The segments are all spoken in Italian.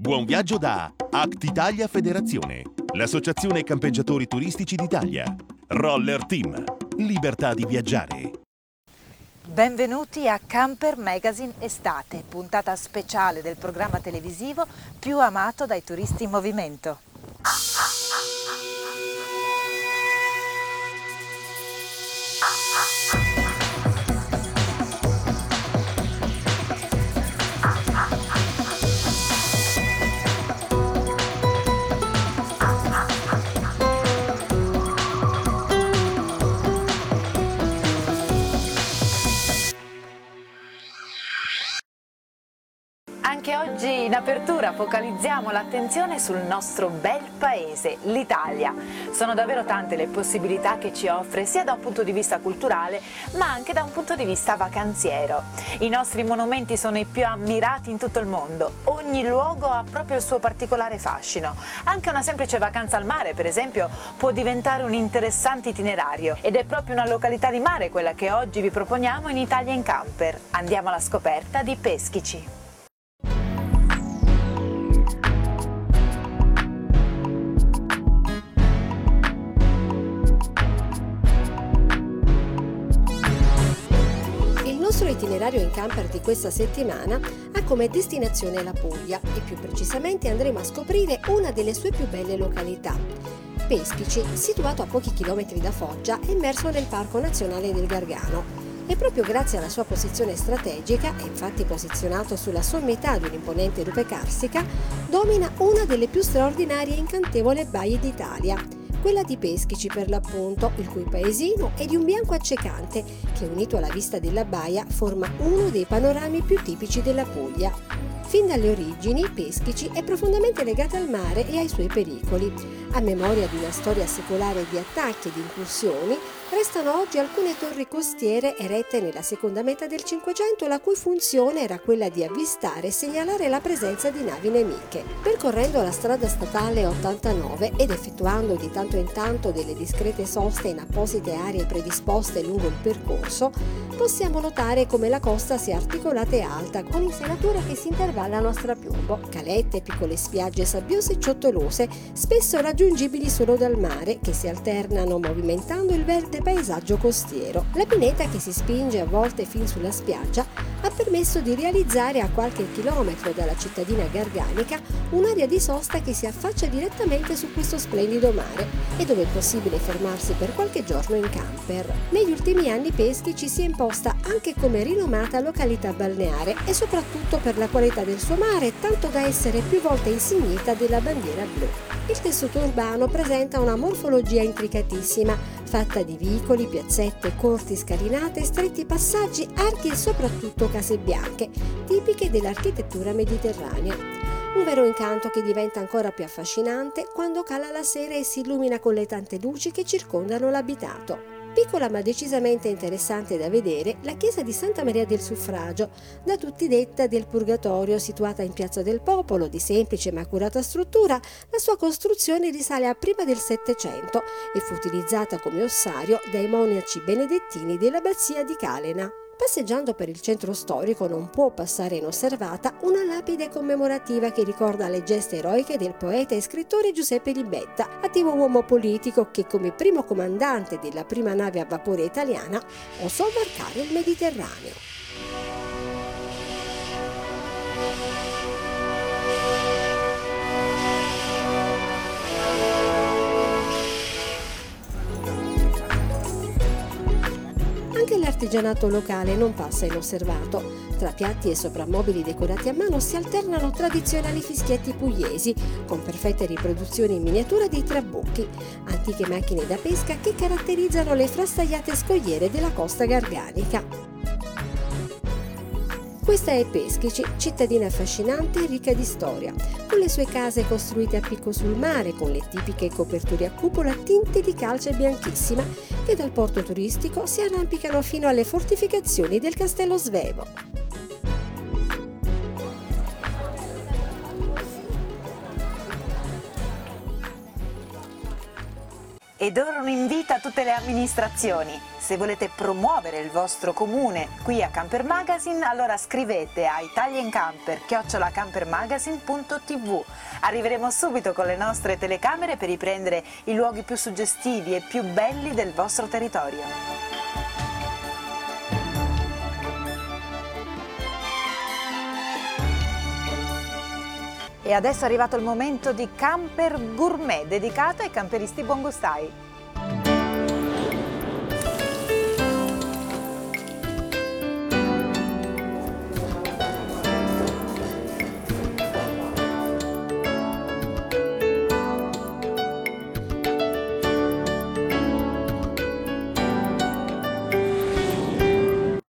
Buon viaggio da Act Italia Federazione, l'associazione campeggiatori turistici d'Italia. Roller Team, libertà di viaggiare. Benvenuti a Camper Magazine Estate, puntata speciale del programma televisivo più amato dai turisti in movimento. Anche oggi in apertura focalizziamo l'attenzione sul nostro bel paese, l'Italia. Sono davvero tante le possibilità che ci offre sia da un punto di vista culturale ma anche da un punto di vista vacanziero. I nostri monumenti sono i più ammirati in tutto il mondo. Ogni luogo ha proprio il suo particolare fascino. Anche una semplice vacanza al mare, per esempio, può diventare un interessante itinerario ed è proprio una località di mare quella che oggi vi proponiamo in Italia in camper. Andiamo alla scoperta di Peschici. Nostro itinerario in camper di questa settimana ha come destinazione la Puglia e più precisamente andremo a scoprire una delle sue più belle località. Peschici, situato a pochi chilometri da Foggia, è immerso nel Parco Nazionale del Gargano e proprio grazie alla sua posizione strategica, infatti posizionato sulla sommità di un'imponente rupe carsica, domina una delle più straordinarie e incantevoli baie d'Italia, quella di Peschici per l'appunto, il cui paesino è di un bianco accecante che unito alla vista della baia forma uno dei panorami più tipici della Puglia. Fin dalle origini, Peschici è profondamente legata al mare e ai suoi pericoli. A memoria di una storia secolare di attacchi e di incursioni, restano oggi alcune torri costiere erette nella seconda metà del Cinquecento la cui funzione era quella di avvistare e segnalare la presenza di navi nemiche. Percorrendo la strada statale 89 ed effettuando di tanto in tanto delle discrete soste in apposite aree predisposte lungo il percorso, possiamo notare come la costa sia articolata e alta, con insenature che si intervallano a strapiombo, calette, piccole spiagge sabbiose e ciottolose, spesso raggiungibili solo dal mare, che si alternano movimentando il verde paesaggio costiero. La pineta che si spinge a volte fin sulla spiaggia ha permesso di realizzare a qualche chilometro dalla cittadina garganica un'area di sosta che si affaccia direttamente su questo splendido mare e dove è possibile fermarsi per qualche giorno in camper. Negli ultimi anni Peschi ci si è imposta anche come rinomata località balneare e soprattutto per la qualità del suo mare, tanto da essere più volte insignita della bandiera blu. Il tessuto urbano presenta una morfologia intricatissima, fatta di vicoli, piazzette, corti, scalinate, stretti passaggi, archi e soprattutto case bianche, tipiche dell'architettura mediterranea. Un vero incanto che diventa ancora più affascinante quando cala la sera e si illumina con le tante luci che circondano l'abitato. Piccola ma decisamente interessante da vedere, la chiesa di Santa Maria del Suffragio, da tutti detta del Purgatorio, situata in Piazza del Popolo, di semplice ma accurata struttura, la sua costruzione risale a prima del Settecento e fu utilizzata come ossario dai monaci benedettini dell'abbazia di Calena. Passeggiando per il centro storico non può passare inosservata una lapide commemorativa che ricorda le gesta eroiche del poeta e scrittore Giuseppe Libetta, attivo uomo politico che come primo comandante della prima nave a vapore italiana osò varcare il Mediterraneo. L'artigianato locale non passa inosservato. Tra piatti e soprammobili decorati a mano si alternano tradizionali fischietti pugliesi, con perfette riproduzioni in miniatura dei trabucchi, antiche macchine da pesca che caratterizzano le frastagliate scogliere della costa garganica. Questa è Peschici, cittadina affascinante e ricca di storia, con le sue case costruite a picco sul mare, con le tipiche coperture a cupola tinte di calce bianchissima, che dal porto turistico si arrampicano fino alle fortificazioni del castello Svevo. Ed ora un invito a tutte le amministrazioni. Se volete promuovere il vostro comune qui a Camper Magazine, allora scrivete a italiancamper.campermagazine.tv. Arriveremo subito con le nostre telecamere per riprendere i luoghi più suggestivi e più belli del vostro territorio. E adesso è arrivato il momento di Camper Gourmet, dedicato ai camperisti buongustai.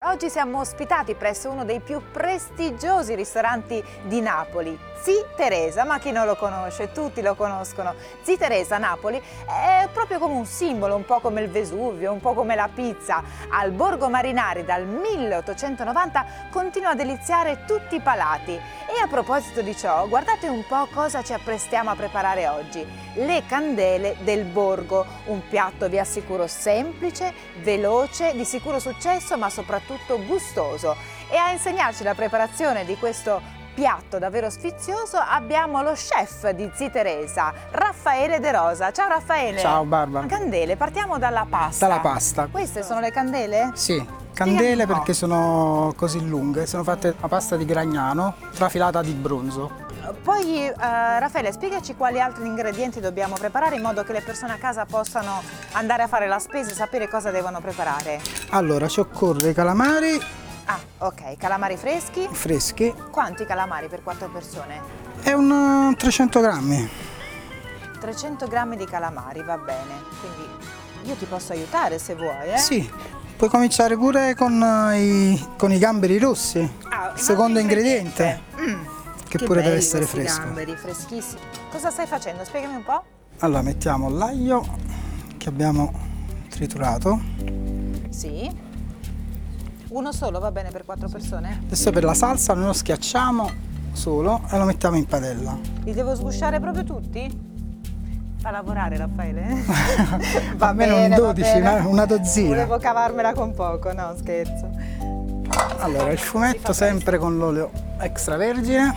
Oggi siamo ospitati presso uno dei più prestigiosi ristoranti di Napoli, Zi Teresa, ma chi non lo conosce? Tutti lo conoscono. Zi Teresa Napoli è proprio come un simbolo, un po' come il Vesuvio, un po' come la pizza. Al Borgo Marinari dal 1890 continua a deliziare tutti i palati. E a proposito di ciò, guardate un po' cosa ci apprestiamo a preparare oggi. Le candele del Borgo, un piatto vi assicuro semplice, veloce, di sicuro successo ma soprattutto gustoso. E a insegnarci la preparazione di questo piatto davvero sfizioso abbiamo lo chef di Zi Teresa, Raffaele De Rosa. Ciao Raffaele. Ciao Barbara. Candele, partiamo dalla pasta. Dalla pasta. Queste sono le candele? Sì, candele perché sono così lunghe, sono fatte a pasta di Gragnano trafilata di bronzo. Poi uh, Raffaele spiegaci quali altri ingredienti dobbiamo preparare in modo che le persone a casa possano andare a fare la spesa e sapere cosa devono preparare. Allora ci occorre i calamari, Ah, ok, calamari freschi? freschi, Quanti calamari per quattro persone? e un eh, 300 grammi. 300 grammi di calamari, va bene. Quindi io ti posso aiutare se vuoi, eh? Sì, puoi cominciare pure con, eh, i, con i gamberi rossi, Ah, il secondo un ingrediente, Mm, che, pure deve essere fresco. gamberi, freschissimi. Cosa stai facendo? Spiegami un po'. Allora mettiamo l'aglio che abbiamo triturato. Sì. Uno solo va bene per quattro persone? Adesso per la salsa noi lo schiacciamo solo e lo mettiamo in padella. Li devo sgusciare proprio tutti? Fa lavorare Raffaele? Almeno un 12, una- una dozzina. Volevo cavarmela con poco, no scherzo. Allora, il fumetto sempre con l'olio extravergine.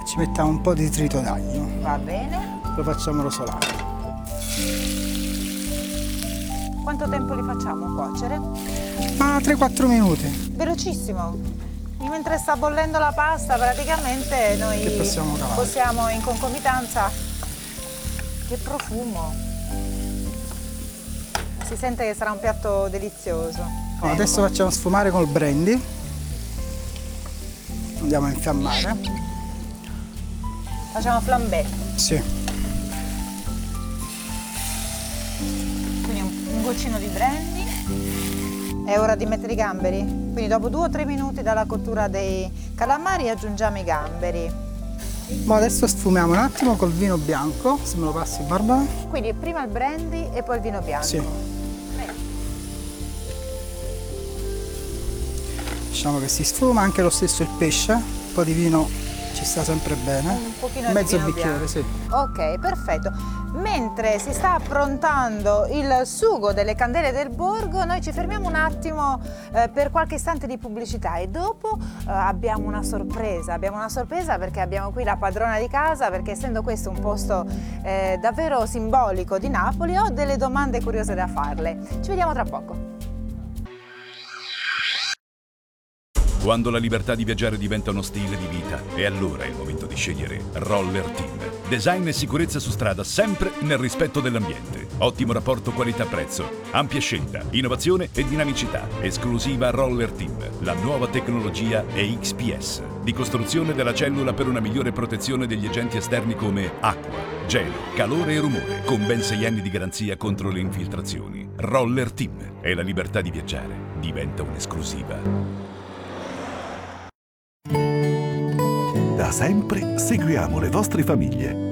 E Ci mettiamo un po' di trito d'aglio, Va bene. Lo facciamo rosolare. Quanto tempo li facciamo cuocere? Ma 3-4 minuti. Velocissimo. Mentre sta bollendo la pasta praticamente noi possiamo possiamo in concomitanza. Che profumo! Si sente che sarà un piatto delizioso. Oh, adesso facciamo sfumare col brandy. Andiamo a infiammare. Facciamo flambé, Sì. Goccino di brandy. È ora di mettere i gamberi. Quindi dopo due o tre minuti dalla cottura dei calamari aggiungiamo i gamberi. Ma adesso sfumiamo un attimo col vino bianco, se me lo passi Barbara. Quindi prima il brandy e poi il vino bianco. Sì. Diciamo che si sfuma anche lo stesso il pesce, un po' di vino ci sta sempre bene. Un pochino di Mezzo vino bicchiere, bianco. sì. Ok, perfetto. Mentre si sta approntando il sugo delle candele del borgo, noi ci fermiamo un attimo eh, per qualche istante di pubblicità e dopo eh, abbiamo una sorpresa. Abbiamo una sorpresa perché abbiamo qui la padrona di casa, perché essendo questo un posto eh, davvero simbolico di Napoli, ho delle domande curiose da farle. Ci vediamo tra poco. Quando la libertà di viaggiare diventa uno stile di vita, è allora il momento di scegliere Roller Team. Design e sicurezza su strada sempre nel rispetto dell'ambiente. Ottimo rapporto qualità-prezzo, ampia scelta, innovazione e dinamicità. Esclusiva Roller Team. La nuova tecnologia è XPS, di costruzione della cellula per una migliore protezione degli agenti esterni come acqua, gelo, calore e rumore, con ben 6 anni di garanzia contro le infiltrazioni. Roller Team. E la libertà di viaggiare diventa un'esclusiva. Sempre seguiamo le vostre famiglie.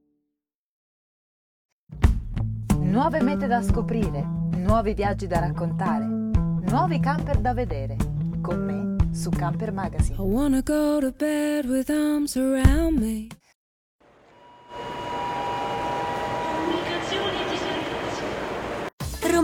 Nuove mete da scoprire, nuovi viaggi da raccontare, nuovi camper da vedere. Con me su Camper Magazine.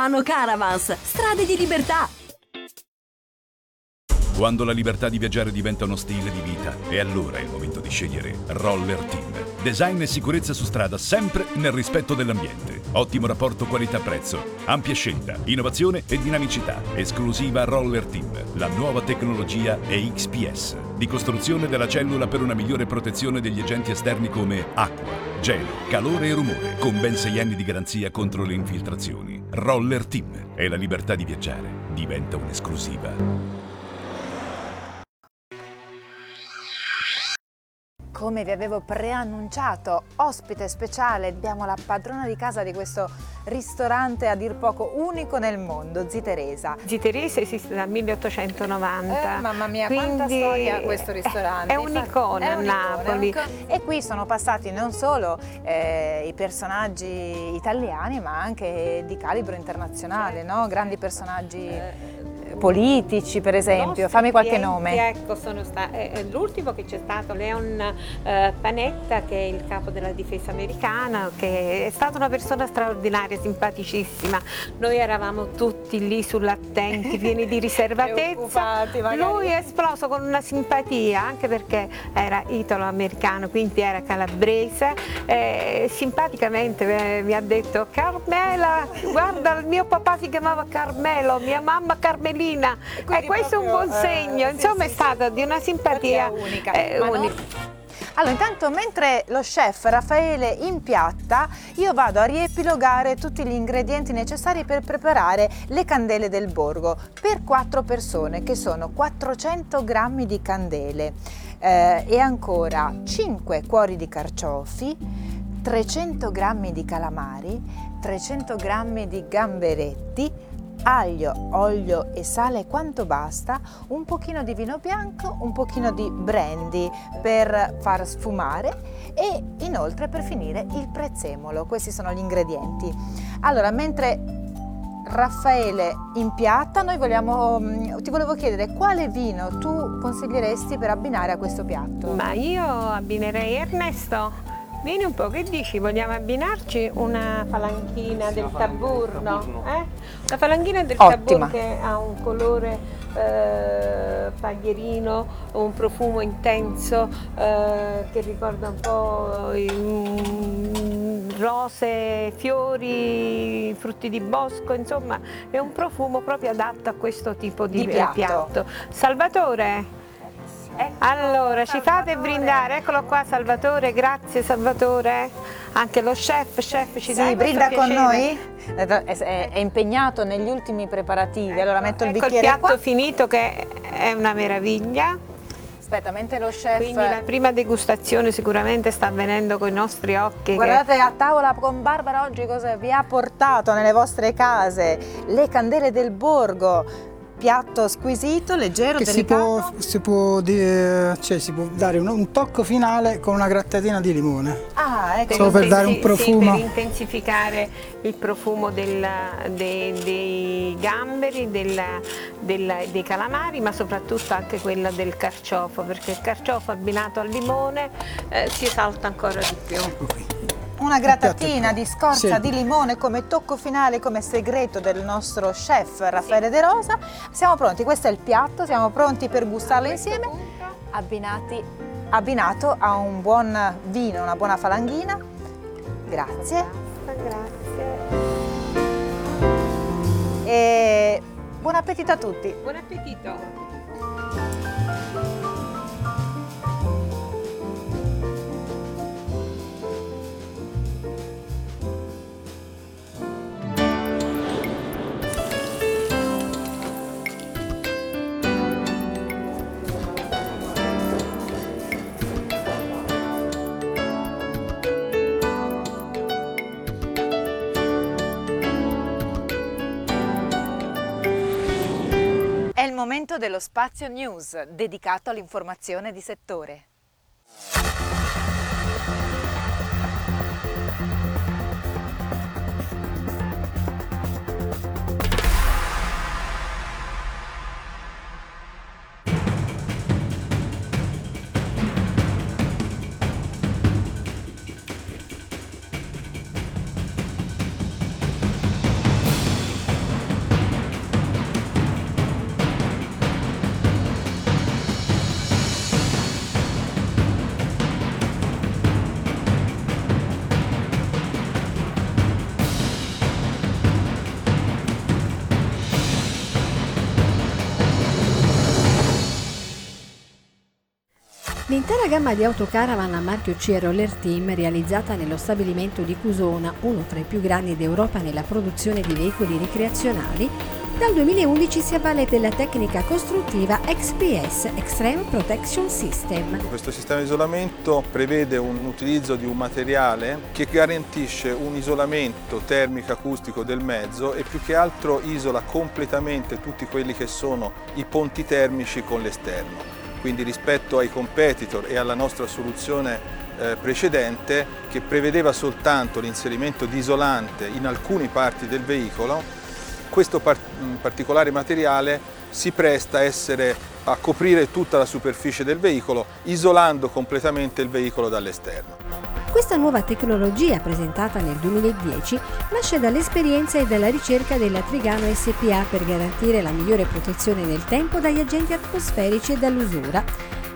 Caravans, strade di libertà. Quando la libertà di viaggiare diventa uno stile di vita, è allora il momento di scegliere Roller Team. Design e sicurezza su strada sempre nel rispetto dell'ambiente. Ottimo rapporto qualità-prezzo, ampia scelta, innovazione e dinamicità. Esclusiva Roller Team. La nuova tecnologia è XPS, di costruzione della cellula per una migliore protezione degli agenti esterni come acqua, gelo, calore e rumore, con ben 6 anni di garanzia contro le infiltrazioni. Roller Team e la libertà di viaggiare diventa un'esclusiva. Come vi avevo preannunciato, ospite speciale, abbiamo la padrona di casa di questo ristorante a dir poco unico nel mondo, Zi Teresa. Zi Teresa esiste dal 1890. Eh, mamma mia, quanta storia questo ristorante. È un'icona a Napoli. E qui sono passati non solo eh, i personaggi italiani, ma anche di calibro internazionale, no? grandi personaggi. Eh politici per esempio, fammi qualche nome. Ecco, l'ultimo che c'è stato Leon eh, Panetta che è il capo della difesa americana, che è stata una persona straordinaria, simpaticissima, noi eravamo tutti lì sull'attenti, pieni di riservatezza, lui è esploso con una simpatia anche perché era italo-americano, quindi era calabrese, eh, simpaticamente eh, mi ha detto Carmela, guarda il mio papà si chiamava Carmelo, mia mamma Carmelina, Carolina e questo è un buon eh, segno, eh, insomma sì, è stata di una simpatia unica. Eh, unica. Allora, intanto mentre lo chef Raffaele impiatta, io vado a riepilogare tutti gli ingredienti necessari per preparare le candele del borgo per quattro persone, che sono 400 grammi di candele eh, e ancora 5 cuori di carciofi, 300 grammi di calamari, 300 grammi di gamberetti, aglio, olio e sale quanto basta, un pochino di vino bianco, un pochino di brandy per far sfumare e inoltre per finire il prezzemolo. Questi sono gli ingredienti. Allora, mentre Raffaele impiatta, noi vogliamo, mm, ti volevo chiedere quale vino tu consiglieresti per abbinare a questo piatto? Ma io abbinerei Ernesto Vieni un po', che dici? Vogliamo abbinarci una falanchina del taburno? Eh? La falanchina del Ottima. taburno che ha un colore eh, paglierino, un profumo intenso eh, che ricorda un po' i, mm, rose, fiori, frutti di bosco, insomma è un profumo proprio adatto a questo tipo di, di piatto. piatto. Salvatore? Ecco, allora, ci fate brindare, eccolo qua Salvatore, grazie Salvatore. Anche lo chef, chef ci sì, brinda con noi? È, impegnato negli ultimi preparativi, allora metto il ecco bicchiere il piatto qua. finito che è una meraviglia. Aspetta, mentre lo chef... Quindi la prima degustazione sicuramente sta avvenendo con i nostri occhi. Guardate che... a tavola con Barbara oggi cosa vi ha portato nelle vostre case. Le candele del borgo, piatto squisito, leggero, che delicato. Si può, si può, cioè, si può dare un, un, tocco finale con una grattatina di limone. Ah, ecco. Solo per dare un profumo. Sì, per intensificare il profumo del, dei, dei, gamberi, del, del, dei calamari, ma soprattutto anche quella del carciofo, perché il carciofo abbinato al limone eh, si esalta ancora di più. Ecco qui. Una pronto. di scorza Sì. di limone come tocco finale, come segreto del nostro chef Raffaele De Rosa. Siamo pronti, questo è il piatto, siamo pronti per gustarlo insieme. Abbinati Abbinato a un buon vino, una buona falanghina. Grazie. Grazie. E buon appetito a tutti. Buon appetito. Dello spazio news dedicato all'informazione di settore. L'intera gamma di autocaravan a marchio C Roller Team, realizzata nello stabilimento di Cusona, uno tra i più grandi d'Europa nella produzione di veicoli ricreazionali, dal 2011 si avvale della tecnica costruttiva XPS Extreme Protection System. Questo sistema di isolamento prevede un utilizzo di un materiale che garantisce un isolamento termico acustico del mezzo e più che altro isola completamente tutti quelli che sono i ponti termici con l'esterno. Quindi rispetto ai competitor e alla nostra soluzione eh, precedente che prevedeva soltanto l'inserimento di isolante in alcune parti del veicolo, questo mh, particolare materiale si presta a, essere, a coprire tutta la superficie del veicolo, isolando completamente il veicolo dall'esterno. Questa nuova tecnologia, presentata nel 2010, nasce dall'esperienza e dalla ricerca della Trigano SPA per garantire la migliore protezione nel tempo dagli agenti atmosferici e dall'usura.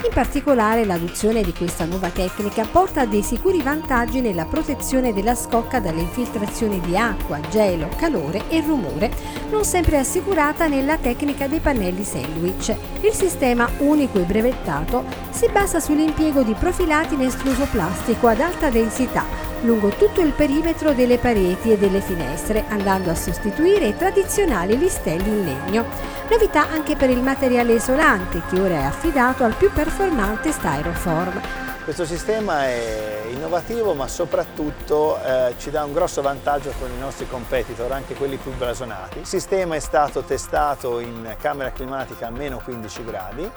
In particolare l'adozione di questa nuova tecnica porta a dei sicuri vantaggi nella protezione della scocca dalle infiltrazioni di acqua, gelo, calore e rumore, non sempre assicurata nella tecnica dei pannelli sandwich. Il sistema unico e brevettato si basa sull'impiego di profilati in estruso plastico ad alta densità lungo tutto il perimetro delle pareti e delle finestre, andando a sostituire i tradizionali listelli in legno. Novità anche per il materiale isolante, che ora è affidato al più performante Styroform. Questo sistema è innovativo ma soprattutto eh, ci dà un grosso vantaggio con i nostri competitor, anche quelli più blasonati. Il sistema è stato testato in camera climatica a meno 15 gradi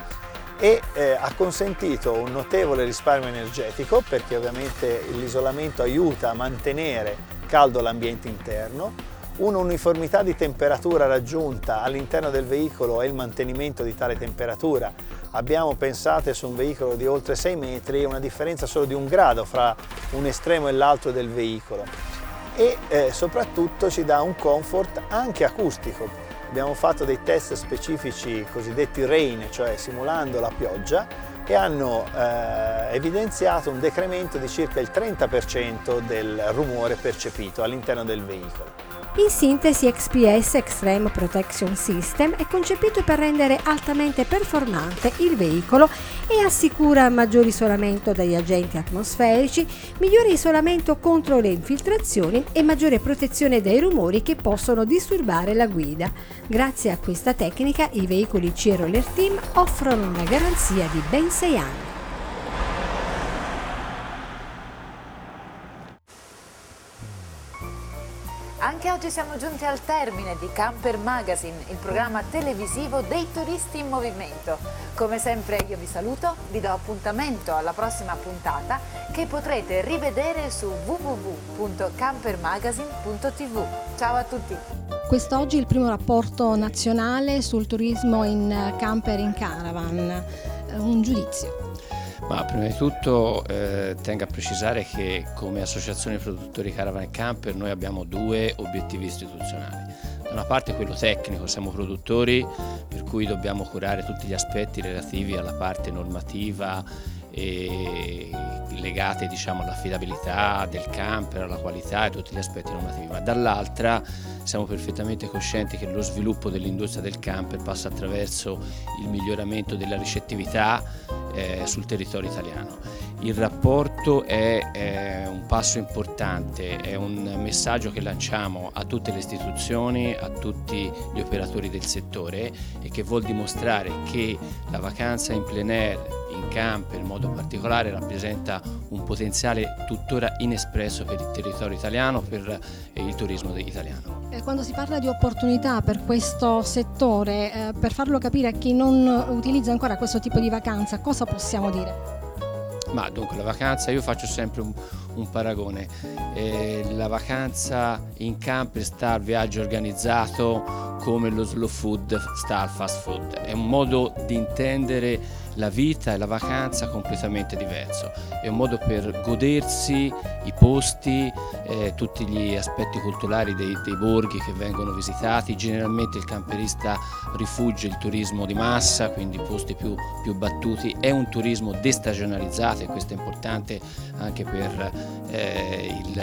e eh, ha consentito un notevole risparmio energetico perché ovviamente l'isolamento aiuta a mantenere caldo l'ambiente interno, un'uniformità di temperatura raggiunta all'interno del veicolo e il mantenimento di tale temperatura. Abbiamo pensato su un veicolo di oltre 6 metri una differenza solo di un grado fra un estremo e l'altro del veicolo e eh, soprattutto ci dà un comfort anche acustico. Abbiamo fatto dei test specifici cosiddetti rain, cioè simulando la pioggia, e hanno eh, evidenziato un decremento di circa il 30% del rumore percepito all'interno del veicolo. In sintesi, XPS Extreme Protection System è concepito per rendere altamente performante il veicolo e assicura maggior isolamento dagli agenti atmosferici, migliore isolamento contro le infiltrazioni e maggiore protezione dai rumori che possono disturbare la guida. Grazie a questa tecnica i veicoli C Roller Team offrono una garanzia di ben 6 anni. Anche oggi siamo giunti al termine di Camper Magazine, il programma televisivo dei turisti in movimento. Come sempre io vi saluto, vi do appuntamento alla prossima puntata che potrete rivedere su www.campermagazine.tv. Ciao a tutti! Quest'oggi il primo rapporto nazionale sul turismo in camper in caravan. Un giudizio. Ma prima di tutto eh, tengo a precisare che come associazione produttori caravan e camper noi abbiamo due obiettivi istituzionali. Da una parte quello tecnico, siamo produttori per cui dobbiamo curare tutti gli aspetti relativi alla parte normativa e legate diciamo, all'affidabilità del camper, alla qualità e tutti gli aspetti normativi, ma dall'altra siamo perfettamente coscienti che lo sviluppo dell'industria del camper passa attraverso il miglioramento della ricettività eh, sul territorio italiano. Il rapporto è, è, un passo importante, è un messaggio che lanciamo a tutte le istituzioni, a tutti gli operatori del settore e che vuol dimostrare che la vacanza in plein air in camper in modo particolare rappresenta un potenziale tuttora inespresso per il territorio italiano, per il turismo italiano. Quando si parla di opportunità per questo settore, eh, per farlo capire a chi non utilizza ancora questo tipo di vacanza, cosa possiamo dire? Ma dunque la vacanza, io faccio sempre un, un paragone, eh, la vacanza in camper sta al viaggio organizzato come lo slow food sta al fast food, è un modo di intendere la vita e la vacanza completamente diverso, è un modo per godersi i posti, eh, tutti gli aspetti culturali dei, dei, borghi che vengono visitati, generalmente il camperista rifugge il turismo di massa, quindi posti più, più battuti, è un turismo destagionalizzato e questo è importante anche per eh, il,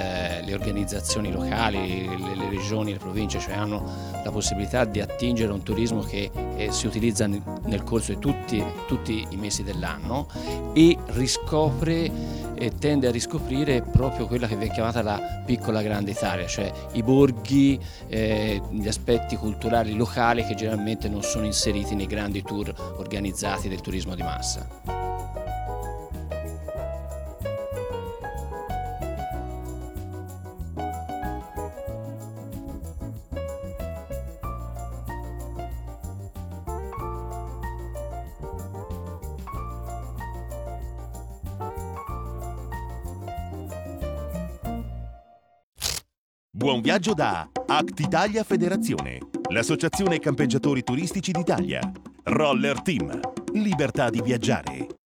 le organizzazioni locali, le, le, regioni, le province, cioè hanno la possibilità di attingere a un turismo che eh, si utilizza nel, nel corso di tutti, tutti i mesi dell'anno e riscopre e tende a riscoprire proprio quella che viene chiamata la piccola grande Italia, cioè i borghi, eh, gli aspetti culturali locali che generalmente non sono inseriti nei grandi tour organizzati del turismo di massa. Viaggio da Act Italia Federazione, l'associazione campeggiatori turistici d'Italia. Roller Team, libertà di viaggiare.